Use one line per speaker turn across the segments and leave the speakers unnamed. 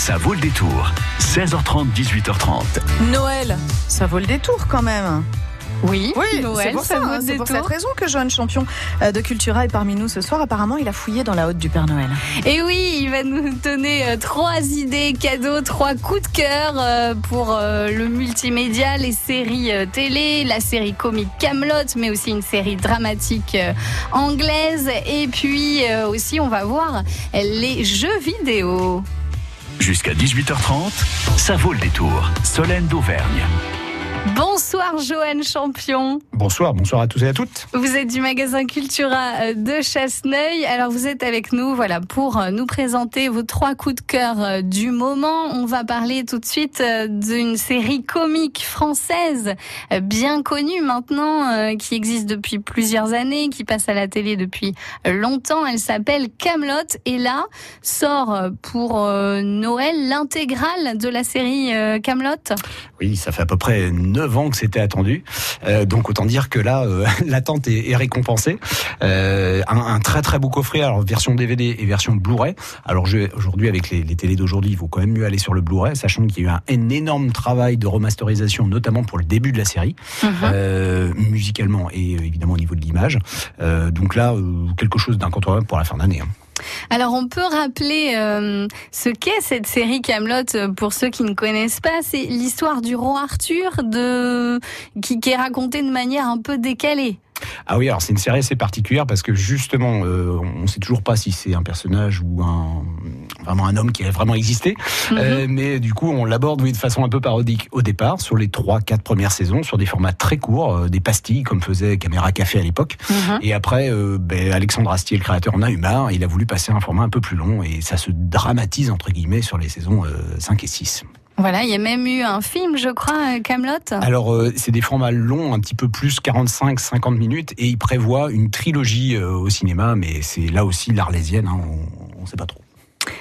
Ça vaut le détour. 16h30, 18h30.
Noël, ça vaut le détour quand même.
Oui,
Oui,
Noël,
c'est pour,
ça
ça,
vaut
hein, pour cette raison que Johan Champion euh, de Cultura est parmi nous ce soir. Apparemment, il a fouillé dans la hotte du Père Noël.
Et oui, il va nous donner euh, trois idées cadeaux, trois coups de cœur euh, pour euh, le multimédia, les séries télé, la série comique Camelot, mais aussi une série dramatique anglaise. Et puis aussi, on va voir les jeux vidéo.
Jusqu'à 18h30, ça vaut le détour. Solène d'Auvergne.
Bonsoir Johan Champion.
Bonsoir, bonsoir à tous et à toutes.
Vous êtes du magasin Cultura euh, de Chasseneuil. Alors vous êtes avec nous, voilà, pour euh, nous présenter vos trois coups de cœur euh, du moment. On va parler tout de suite d'une série comique française bien connue maintenant, qui existe depuis plusieurs années, qui passe à la télé depuis longtemps. Elle s'appelle Camelot et là sort pour Noël l'intégrale de la série Camelot.
Oui, ça fait à peu près 9 ans que c'était attendu. Euh, donc autant dire que là, euh, l'attente est, est récompensée. Euh, un, un très très beau coffret, alors version DVD et version Blu-ray. Alors aujourd'hui, avec les, les télés d'aujourd'hui, il vaut quand même mieux aller sur le Blu-ray, sachant qu'il y a eu un, un énorme travail de remasterisation, notamment pour le début de la série, euh, musicalement et euh, évidemment au niveau de l'image. Euh, donc là, euh, quelque chose d'incontournable pour la fin d'année. hein.
Alors on peut rappeler euh, ce qu'est cette série Camelot pour ceux qui ne connaissent pas. C'est l'histoire du roi Arthur qui est racontée de manière un peu décalée.
Ah oui, alors c'est une série assez particulière parce que justement, euh, on ne sait toujours pas si c'est un personnage ou un vraiment un homme qui a vraiment existé. Euh, mais du coup, on l'aborde oui, de façon un peu parodique au départ sur les trois, quatre premières saisons, sur des formats très courts, euh, des pastilles comme faisait Caméra Café à l'époque. Et après, ben, Alexandre Astier, le créateur, en a eu marre. Il a voulu passer à un format un peu plus long et ça se dramatise entre guillemets sur les saisons euh, 5 et 6.
Voilà, il y a même eu un film, je crois, Camelot.
Alors, euh, c'est des formats longs, un petit peu plus 45-50 minutes, et il prévoit une trilogie euh, au cinéma, mais c'est là aussi l'arlésienne, hein, on ne sait pas trop.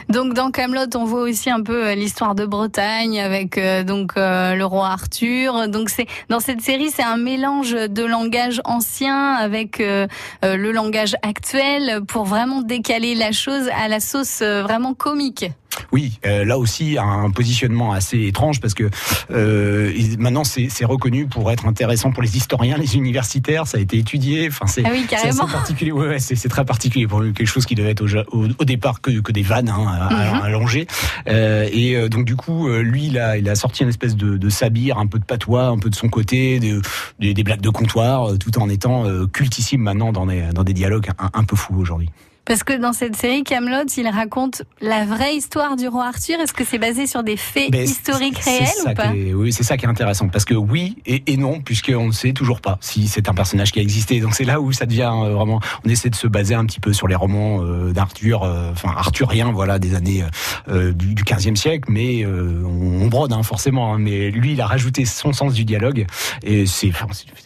Donc dans Camelot, on voit aussi un peu euh, l'histoire de Bretagne avec euh, donc euh, le roi Arthur. Donc c'est dans cette série, c'est un mélange de langage ancien avec euh, euh, le langage actuel pour vraiment décaler la chose à la sauce euh, vraiment comique.
Oui, euh, là aussi un positionnement assez étrange parce que euh, maintenant c'est reconnu pour être intéressant pour les historiens, les universitaires, ça a été étudié. Enfin, c'est
Ah oui,
particulier. Ouais, ouais, c'est très particulier pour quelque chose qui devait être au, au, au départ que, que des vannes hein, à,
Mhm.
à Langer. Euh, et euh, donc du coup, euh, lui, il a, il a sorti une espèce de, de sabir, un peu de patois, un peu de son côté, de- des- des blagues de comptoir, euh, tout en étant euh, cultissime maintenant dans des, dans des dialogues un, un peu fous aujourd'hui.
Parce que dans cette série Camelot, il raconte la vraie histoire du roi Arthur. Est-ce que c'est basé sur des faits
Ben,
historiques réels ou pas
est- Oui, c'est ça qui est intéressant. Parce que oui et, et non, puisqu'on ne sait toujours pas si c'est un personnage qui a existé. Donc c'est là où ça devient euh, vraiment. On essaie de se baser un petit peu sur les romans euh, d'Arthur, euh, enfin arthurien, voilà, des années du, du 15e siècle. Mais on, on brode hein, forcément. hein. mais lui, il a rajouté son sens du dialogue et c'est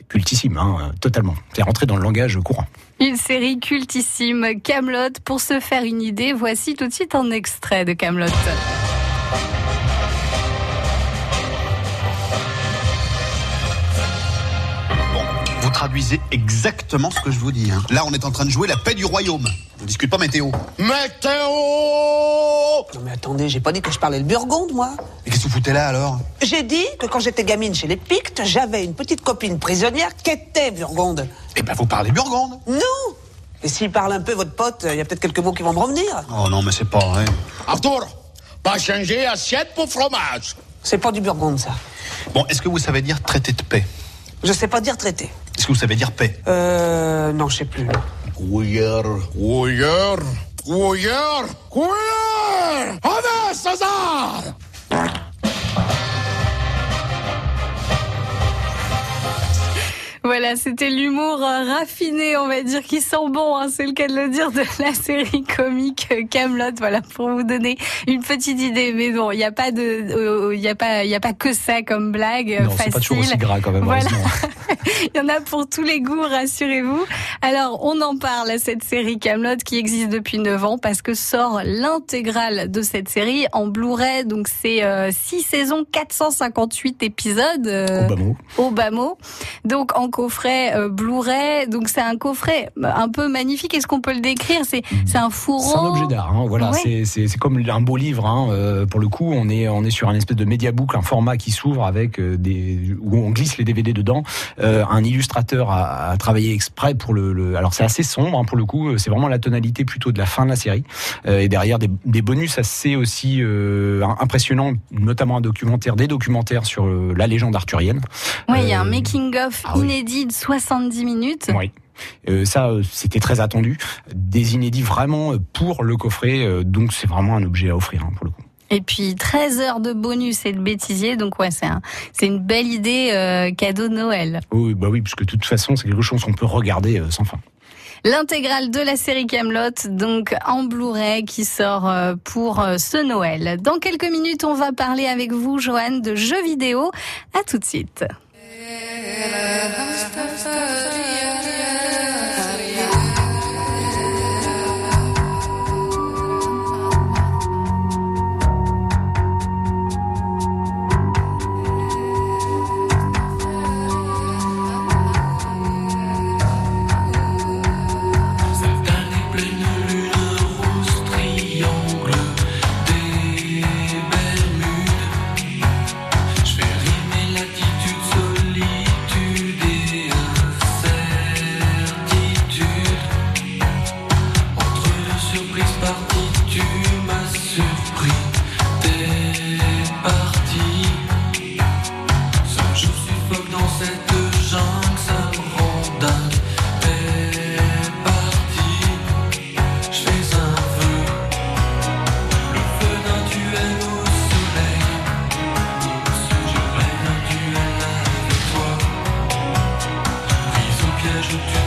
cultissime, hein, totalement. C'est rentré dans le langage courant.
Une série cultissime, Camelot. Pour se faire une idée, voici tout de suite un extrait de Camelot.
Traduisez exactement ce que je vous dis. hein. Là, on est en train de jouer la paix du royaume. On discute pas météo. Météo
Non mais attendez, j'ai pas dit que je parlais le burgonde, moi.
Mais qu'est-ce que vous foutez là alors?
J'ai dit que quand j'étais gamine chez les Pictes, j'avais une petite copine prisonnière qui était burgonde.
Eh ben, vous parlez burgonde.
Non Et s'il parle un peu, votre pote, il y a peut-être quelques mots qui vont me revenir.
Oh non, mais c'est pas vrai.
Arthur, pas changer assiette pour fromage.
C'est pas du burgonde, ça.
Bon, est-ce que vous savez dire traité de paix?
Je sais pas dire traité.
Est-ce que vous savez dire paix?
Euh... Non, je sais plus.
Couillère.
Couilleur, couilleur, couilleur. Allez, César
Voilà, c'était l'humour euh, raffiné, on va dire, qui sent bon, hein, c'est le cas de le dire, de la série comique euh, Camelot. Voilà, pour vous donner une petite idée. Mais bon, il n'y a pas de, euh, il y a pas, il y a pas que ça comme blague
non, c'est
facile.
pas toujours aussi gras quand même.
Voilà. Il y en a pour tous les goûts, rassurez-vous. Alors, on en parle à cette série Camelot qui existe depuis 9 ans parce que sort l'intégrale de cette série en Blu-ray. Donc, c'est euh, 6 saisons, 458 épisodes. euh,
Au bas mot.
au bas mot. Donc en coffret euh, Blu-ray. Donc c'est un coffret un peu magnifique. Est-ce qu'on peut le décrire? C'est c'est un fourreau?
C'est un objet d'art. Hein, voilà,
Ouais.
c'est- comme un beau livre. Hein, euh, pour le coup, on est on est sur un espèce de médiabook, un format qui s'ouvre avec euh, des où on glisse les DVD dedans. Euh, un illustrateur a, a travaillé exprès pour le. le- alors c'est assez sombre hein, pour le coup. C'est vraiment la tonalité plutôt de la fin de la série. Euh, et derrière des, des bonus assez aussi euh, impressionnants, notamment un documentaire, des documentaires sur euh, la légende arthurienne.
Ouais, il y a un
Euh,
making of
ah oui.
Inédit de 70 minutes.
Oui. Euh, ça, euh, c'était très attendu. Des inédits vraiment euh, pour le coffret. donc, c'est vraiment un objet à offrir hein, pour le coup.
Et puis 13 heures de bonus et de bêtisier. Donc ouais, c'est un, c'est une belle idée euh, cadeau de Noël.
Oui, bah oui, parce que de toute façon, c'est quelque chose qu'on peut regarder euh, sans fin.
L'intégrale de la série Camelot, donc en Blu-ray, qui sort pour ce Noël. Dans quelques minutes, on va parler avec vous, Joanne, de jeux vidéo. À tout de suite.
Je Bye.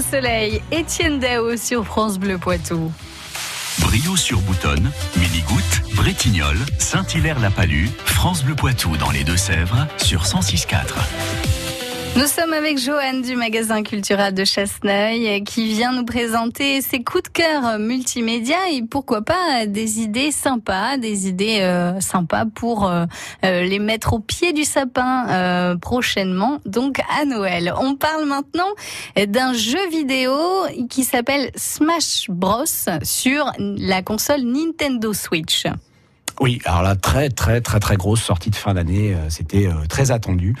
Soleil, Étienne Dao sur France Bleu Poitou.
Brio sur Boutonne, Mini-Goutte, Bretignolles, Saint-Hilaire-la-Palue, France Bleu Poitou dans les Deux-Sèvres sur 106.4.
Nous sommes avec Joanne du magasin culturel de Chasseneuil qui vient nous présenter ses coups de cœur multimédia et pourquoi pas des idées sympas, des idées euh, sympas pour euh, euh, les mettre au pied du sapin euh, prochainement, donc à Noël. On parle maintenant d'un jeu vidéo qui s'appelle Smash Bros sur la console Nintendo Switch.
Oui, alors là, très très très très grosse sortie de fin d'année. euh, C'était euh, très attendu.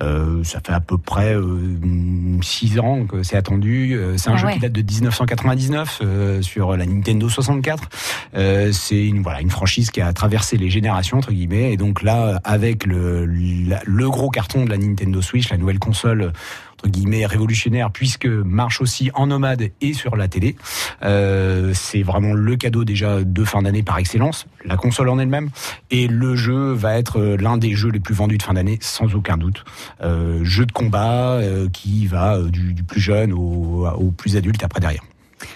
Euh, ça fait à peu près euh, six ans que c'est attendu. Euh, c'est un
Ah
jeu
ouais.
qui date de 1999 euh, sur la Nintendo 64. Euh, c'est une voilà une franchise qui a traversé les générations entre guillemets. Et donc là, avec le la- le gros carton de la Nintendo Switch, la nouvelle console guillemets révolutionnaire puisque marche aussi en nomade et sur la télé. Euh, c'est vraiment le cadeau déjà de fin d'année par excellence, la console en elle-même. Et le jeu va être euh, l'un des jeux les plus vendus de fin d'année, sans aucun doute. Euh, jeu de combat euh, qui va du, plus jeune au plus adulte après derrière.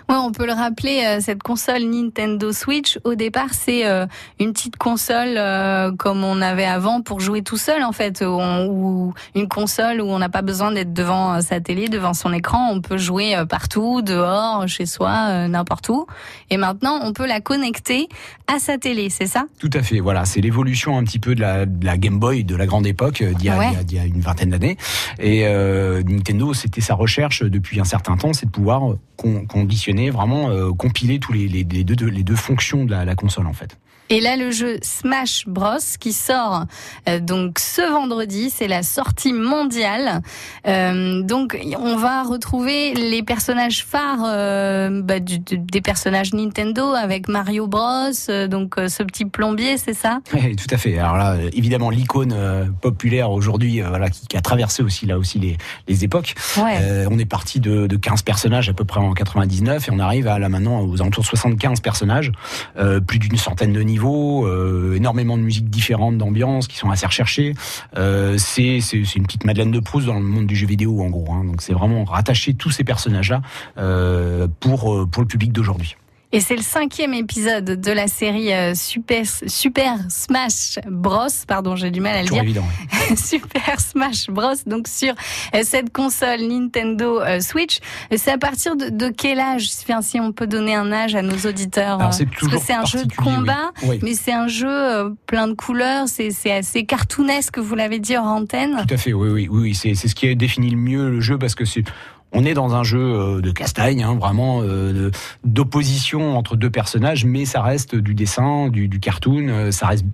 Ouais, on peut le rappeler, euh, cette console Nintendo Switch, au départ, c'est euh, une petite console euh, comme on avait avant pour jouer tout seul, en fait, où on- ou une console où on n'a pas besoin d'être devant sa télé, devant son écran. On peut jouer partout, dehors, chez soi, n'importe où. Et maintenant, on peut la connecter à sa télé, c'est ça?
Tout à fait, voilà, c'est l'évolution un petit peu de la, de la Game Boy de la grande époque d'il y, a-
Ouais.
d'il y a- d'il y a une vingtaine d'années. Et Nintendo, c'était sa recherche depuis un certain temps, c'est de pouvoir vraiment euh, compiler tous les, deux, les deux fonctions de la console en fait.
Et là, le jeu Smash Bros qui sort euh, donc ce vendredi, c'est la sortie mondiale. Euh, donc, on va retrouver les personnages phares euh, bah, du- du- des personnages Nintendo avec Mario Bros. donc, ce petit plombier, c'est ça?
Oui, tout à fait. Alors là, évidemment, l'icône populaire aujourd'hui, voilà, qui, qui a traversé aussi là aussi les, les époques.
Ouais.
On est parti de, de 15 personnages à peu près en 99 et on arrive à là maintenant aux alentours de 75 personnages, plus d'une centaine de niveaux, euh, énormément de musiques différentes, d'ambiances qui sont assez recherchées. Euh, c'est une petite Madeleine de Proust dans le monde du jeu vidéo en gros. Hein. Donc c'est vraiment rattacher tous ces personnages-là euh, pour euh, pour le public d'aujourd'hui.
Et c'est le cinquième épisode de la série euh, Super, Super Smash Bros. Pardon, j'ai du mal à le dire.
évident. ouais.
Super Smash Bros. Donc sur euh, cette console Nintendo euh, Switch. C'est à partir de, de quel âge Enfin, Si on peut donner un âge à nos auditeurs.
Alors, c'est
parce que c'est un jeu de
oui.
combat,
Oui.
mais c'est un jeu plein de couleurs. C'est assez cartoonesque, vous l'avez dit en antenne.
Tout à fait, oui, oui, oui. C'est, c'est ce qui définit le mieux le jeu parce que c'est, on est dans un jeu euh, de castagne, hein, vraiment euh, d'opposition entre deux personnages, mais ça reste du dessin, du, du cartoon, euh, ça reste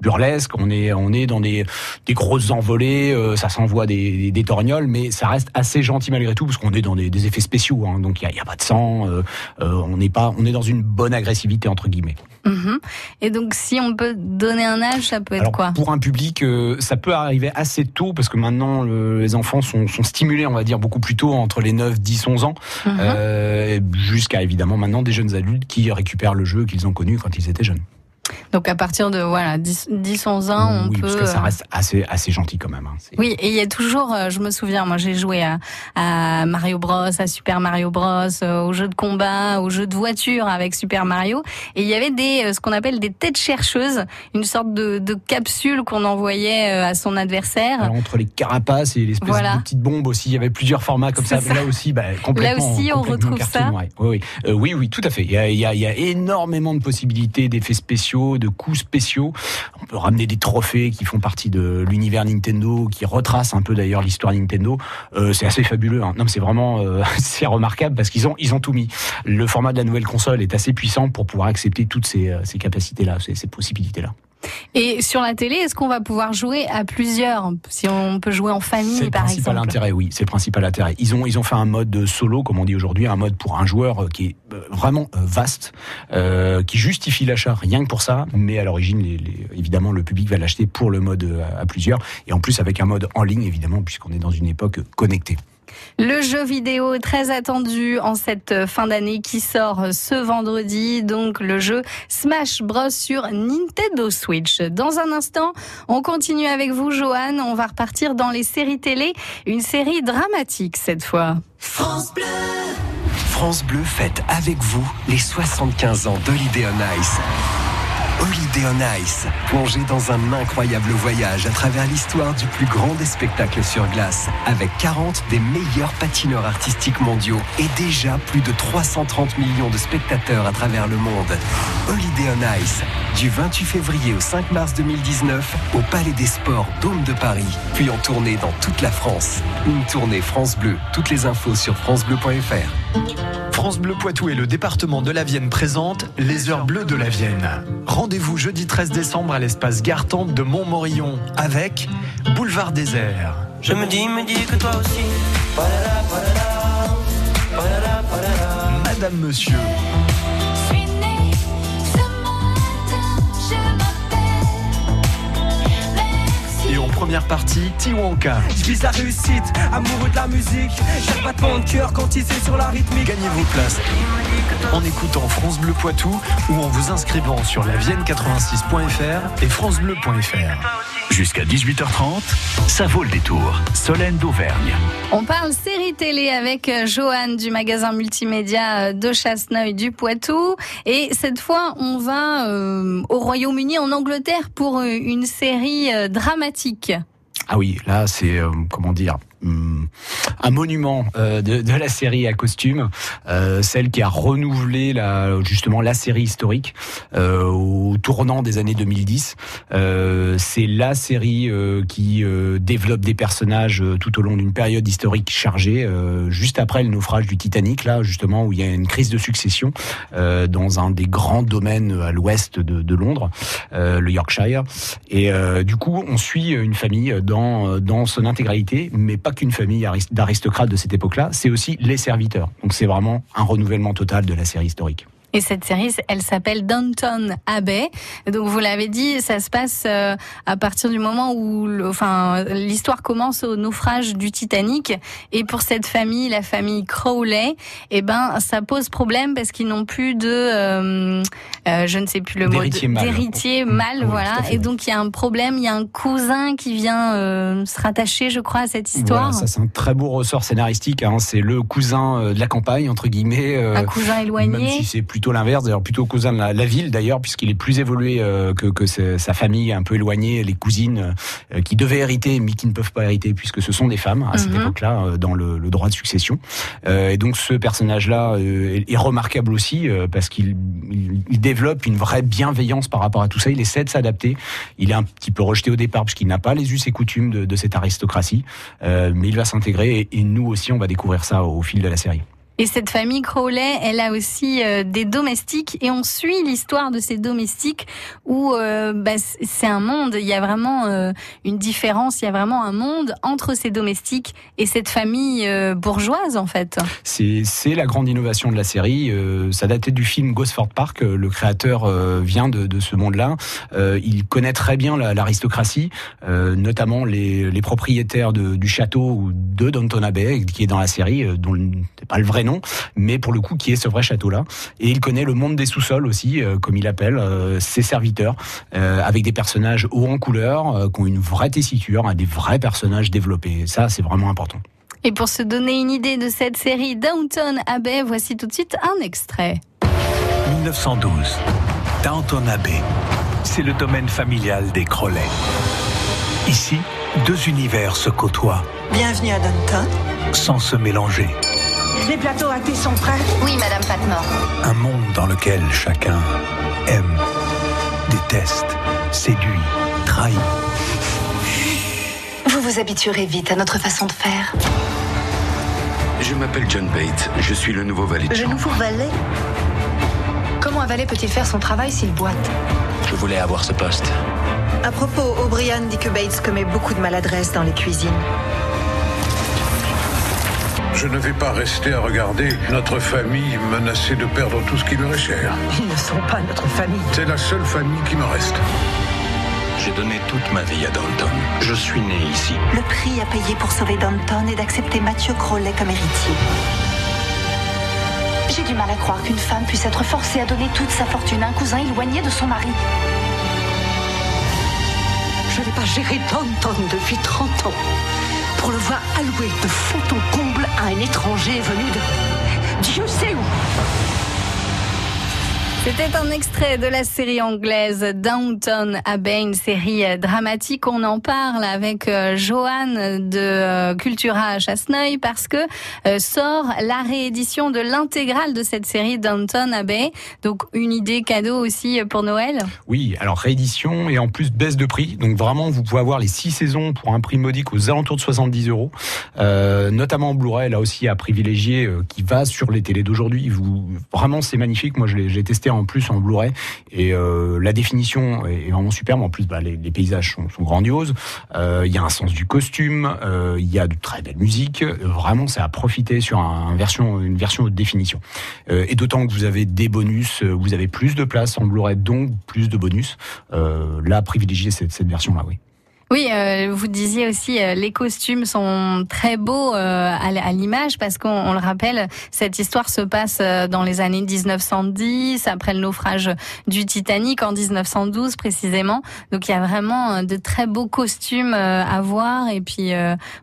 burlesque. On est, on est dans des, des grosses envolées, euh, ça s'envoie des, des, des torgnoles, mais ça reste assez gentil malgré tout parce qu'on est dans des, des effets spéciaux, hein, donc il y y a pas de sang, euh, euh, on n'est pas, on est dans une bonne agressivité entre guillemets.
Mhm. Et donc si on peut donner un âge, ça peut être
Alors,
quoi?
pour un public, ça peut arriver assez tôt parce que maintenant le- les enfants sont, sont stimulés, on va dire, beaucoup plus tôt, entre les 9, 10, 11 ans,
Mhm.
euh, jusqu'à évidemment maintenant des jeunes adultes qui récupèrent le jeu qu'ils ont connu quand ils étaient jeunes.
Donc à partir de voilà 10, 10 11 ans, on
oui,
peut.
parce que ça
euh,
reste assez, assez gentil quand même. hein.
Oui, et il y a toujours, euh, je me souviens, moi j'ai joué à, à Mario Bros, à Super Mario Bros, euh, aux jeux de combat, aux jeux de voiture avec Super Mario, et il y avait des, ce qu'on appelle des têtes chercheuses, une sorte de, de capsule qu'on envoyait à son adversaire.
Alors, entre les carapaces et l'espèce
Voilà.
de petites bombes aussi, il y avait plusieurs formats comme ça. Là aussi, bah, complètement.
aussi, on
complètement
retrouve
cartoon,
ça.
ouais. Oui, oui. Euh, oui, oui, tout à fait. Il y a, il y a- il y a énormément de possibilités d'effets spéciaux, de coups spéciaux. On peut ramener des trophées qui font partie de l'univers Nintendo, qui retracent un peu d'ailleurs l'histoire Nintendo. Euh, c'est assez fabuleux. Hein. Non, c'est vraiment, euh, c'est remarquable parce qu'ils ont, ils ont tout mis. Le format de la nouvelle console est assez puissant pour pouvoir accepter toutes ces, euh, ces capacités-là, ces, ces possibilités-là.
Et sur la télé, est-ce qu'on va pouvoir jouer à plusieurs? Si on peut jouer en
C'est
famille,
le
par
principal
exemple.
intérêt, oui. C'est le principal intérêt. Ils ont, ils ont fait un mode solo, comme on dit aujourd'hui, un mode pour un joueur euh, qui est euh, vraiment euh, vaste, euh, qui justifie l'achat rien que pour ça. Mais à l'origine, les, les- évidemment, le public va l'acheter pour le mode à, à plusieurs. Et en plus, avec un mode en ligne, évidemment, puisqu'on est dans une époque connectée.
Le jeu vidéo très attendu en cette fin d'année qui sort ce vendredi, donc le jeu Smash Bros sur Nintendo Switch. Dans un instant, on continue avec vous, Johan. On va repartir dans les séries télé, une série dramatique cette fois.
France Bleu fête avec vous les 75 ans d'Holiday on Ice. Holiday on Ice. Plongez dans un incroyable voyage à travers l'histoire du plus grand des spectacles sur glace, avec 40 des meilleurs patineurs artistiques mondiaux et déjà plus de 330 millions de spectateurs à travers le monde. Holiday on Ice, du 28 février au 5 mars 2019, au Palais des Sports Dôme de Paris, puis en tournée dans toute la France. Une tournée France Bleu. Toutes les infos sur francebleu.fr.
France Bleu Poitou et le département de la Vienne présentent les Heures Bleues de la Vienne. Rendez-vous jeudi 13 décembre à l'espace Gartempe de Montmorillon avec Boulevard Désert.
Je me dis, me dis que toi aussi.
Madame Monsieur, première partie, Tiwanka.
Je vise la réussite, amoureux de la musique. Chaque battement de cœur quand il sur la rythmique.
Gagnez vos places en écoutant France Bleu Poitou ou en vous inscrivant sur lavienne86.fr et francebleu.fr.
Jusqu'à 18h30, ça vaut le détour. Solène d'Auvergne.
On parle série télé avec euh, Joanne du magasin multimédia euh, de Chasseneuil du Poitou. Et cette fois, on va euh, au Royaume-Uni, en Angleterre, pour une série euh, dramatique.
Ah oui, là c'est euh, comment dire un monument euh, de, la série à costume, euh, celle qui a renouvelé justement la série historique euh, au tournant des années 2010. Euh, c'est la série qui développe des personnages tout au long d'une période historique chargée, juste après le naufrage du Titanic, là justement où il y a une crise de succession dans un des grands domaines à l'ouest de, Londres, le Yorkshire. Et du coup, on suit une famille dans, dans son intégralité, mais pas qu'une famille aris- d'aristocrates de cette époque-là, c'est aussi les serviteurs. Donc c'est vraiment un renouvellement total de la série historique.
Et cette série, elle s'appelle Downton Abbey. Donc vous l'avez dit, ça se passe euh, à partir du moment où, le- enfin, l'histoire commence au naufrage du Titanic. Et pour cette famille, la famille Crowley, eh ben, ça pose problème parce qu'ils n'ont plus de, euh, euh, je ne sais plus le mot,
D'héritier mâle. Mm. Oui,
voilà. Et donc il y a un problème, il y a un cousin qui vient euh, se rattacher, je crois, à cette histoire.
Voilà, ça c'est un très beau ressort scénaristique. Hein. C'est le cousin de la campagne entre guillemets.
un cousin éloigné.
Même si c'est plutôt l'inverse, d'ailleurs plutôt cousin de la, la ville d'ailleurs, puisqu'il est plus évolué euh, que, que sa famille un peu éloignée, les cousines euh, qui devaient hériter mais qui ne peuvent pas hériter puisque ce sont des femmes à cette
Mhm.
époque-là euh, dans le, le droit de succession. Et donc ce personnage-là est, est remarquable aussi parce qu'il il, il développe une vraie bienveillance par rapport à tout ça. Il essaie de s'adapter. Il est un petit peu rejeté au départ puisqu'il n'a pas les us et coutumes de, de cette aristocratie, mais il va s'intégrer et, et nous aussi on va découvrir ça au fil de la série.
Et cette famille Crowley, elle a aussi euh, des domestiques et on suit l'histoire de ces domestiques où euh, bah, c'est un monde, il y a vraiment euh, une différence, il y a vraiment un monde entre ces domestiques et cette famille bourgeoise en fait.
C'est la grande innovation de la série. Ça datait du film Gosford Park. Le créateur vient de, ce monde-là. Il connaît très bien la- l'aristocratie, notamment les, propriétaires du château de Downton Abbey, qui est dans la série, dont c'est pas le vrai nom, mais pour le coup qui est ce vrai château-là. Et il connaît le monde des sous-sols aussi, euh, comme il appelle euh, ses serviteurs, euh, avec des personnages hauts en couleur, euh, qui ont une vraie tessiture, hein, des vrais personnages développés. Ça, c'est vraiment important.
Et pour se donner une idée de cette série Downton Abbey, voici tout de suite un extrait.
1912. Downton Abbey. C'est le domaine familial des Crowley. Ici, deux univers se côtoient
Bienvenue à Downton.
sans se mélanger.
Les plateaux à thé sont prêts
Oui, Madame Patmore.
Un monde dans lequel chacun aime, déteste, séduit, trahit.
Vous vous habituerez vite à notre façon de faire.
Je m'appelle John Bates, je suis le nouveau valet de
Le nouveau valet? Comment un valet peut-il faire son travail s'il boite?
Je voulais avoir ce poste.
À propos, O'Brien dit que Bates commet beaucoup de maladresse dans les cuisines.
Je ne vais pas rester à regarder notre famille menacée de perdre tout ce qui leur est cher.
Ils ne sont pas notre famille.
C'est la seule famille qui me reste.
J'ai donné toute ma vie à Dalton. Je suis né ici.
Le prix à payer pour sauver Downton est d'accepter Mathieu Crowley comme héritier.
J'ai du mal à croire qu'une femme puisse être forcée à donner toute sa fortune à un cousin éloigné de son mari.
Je n'ai pas géré Downton depuis 30 ans. Pour le voir alloué de fond en comble à un étranger venu de Dieu sait où.
C'était un extrait de la série anglaise Downton Abbey, une série euh, dramatique. On en parle avec euh, Joanne de euh, Cultura à Chasseneuil parce que sort la réédition de l'intégrale de cette série Downton Abbey. Donc une idée cadeau aussi pour Noël.
Oui, alors réédition et en plus baisse de prix. Donc vraiment, vous pouvez avoir les six saisons pour un prix modique aux alentours de 70 euros. Notamment en Blu-ray, là aussi à privilégier, qui va sur les télés d'aujourd'hui. Vraiment, c'est magnifique. Moi, je l'ai testé en en plus en Blu-ray. Et euh, la définition est vraiment superbe. En plus, bah, les, paysages sont, grandioses. Euh, il y a un sens du costume. Euh, il y a de très belles musiques. Vraiment, c'est à profiter sur version, une version haute définition. et d'autant que vous avez des bonus, vous avez plus de place en Blu-ray, donc plus de bonus. là, privilégier cette, cette version-là, oui.
Oui, euh, vous disiez aussi euh, les costumes sont très beaux euh, à, l'image parce qu'on le rappelle, cette histoire se passe dans les années 1910 après le naufrage du Titanic en 1912 précisément. Donc il y a vraiment de très beaux costumes à voir et puis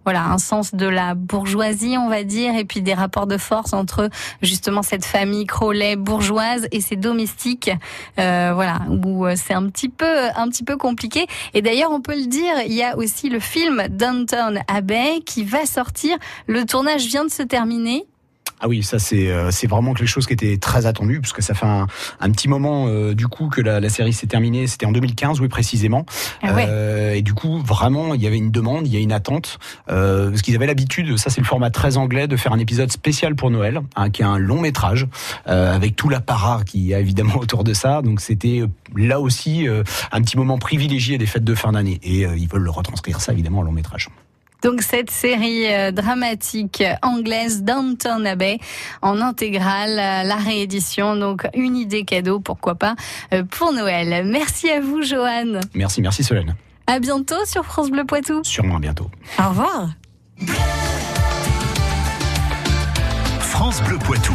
voilà un sens de la bourgeoisie on va dire et puis des rapports de force entre justement cette famille Crowley bourgeoise et ses domestiques. voilà où c'est un petit peu un petit peu compliqué et d'ailleurs on peut le dire il y a aussi le film Downton Abbey qui va sortir. Le tournage vient de se terminer.
Ah oui, ça c'est euh, c'est vraiment quelque chose qui était très attendu puisque ça fait un, un petit moment euh, du coup que la, la série s'est terminée. C'était en 2015, oui précisément. Ah euh, et du coup vraiment il y avait une demande, il y a une attente euh, parce qu'ils avaient l'habitude, ça c'est le format très anglais, de faire un épisode spécial pour Noël, hein, qui est un long métrage avec tout l'apparat qui a évidemment autour de ça. Donc c'était là aussi un petit moment privilégié des fêtes de fin d'année et ils veulent le retranscrire ça évidemment en long métrage.
Donc cette série euh, dramatique anglaise Downton Abbey en intégrale, euh, la réédition, donc une idée cadeau, pourquoi pas, euh, pour Noël. Merci à vous, Joanne.
Merci, merci Solène.
À bientôt sur France Bleu Poitou.
Sûrement à bientôt.
Au revoir.
France Bleu Poitou.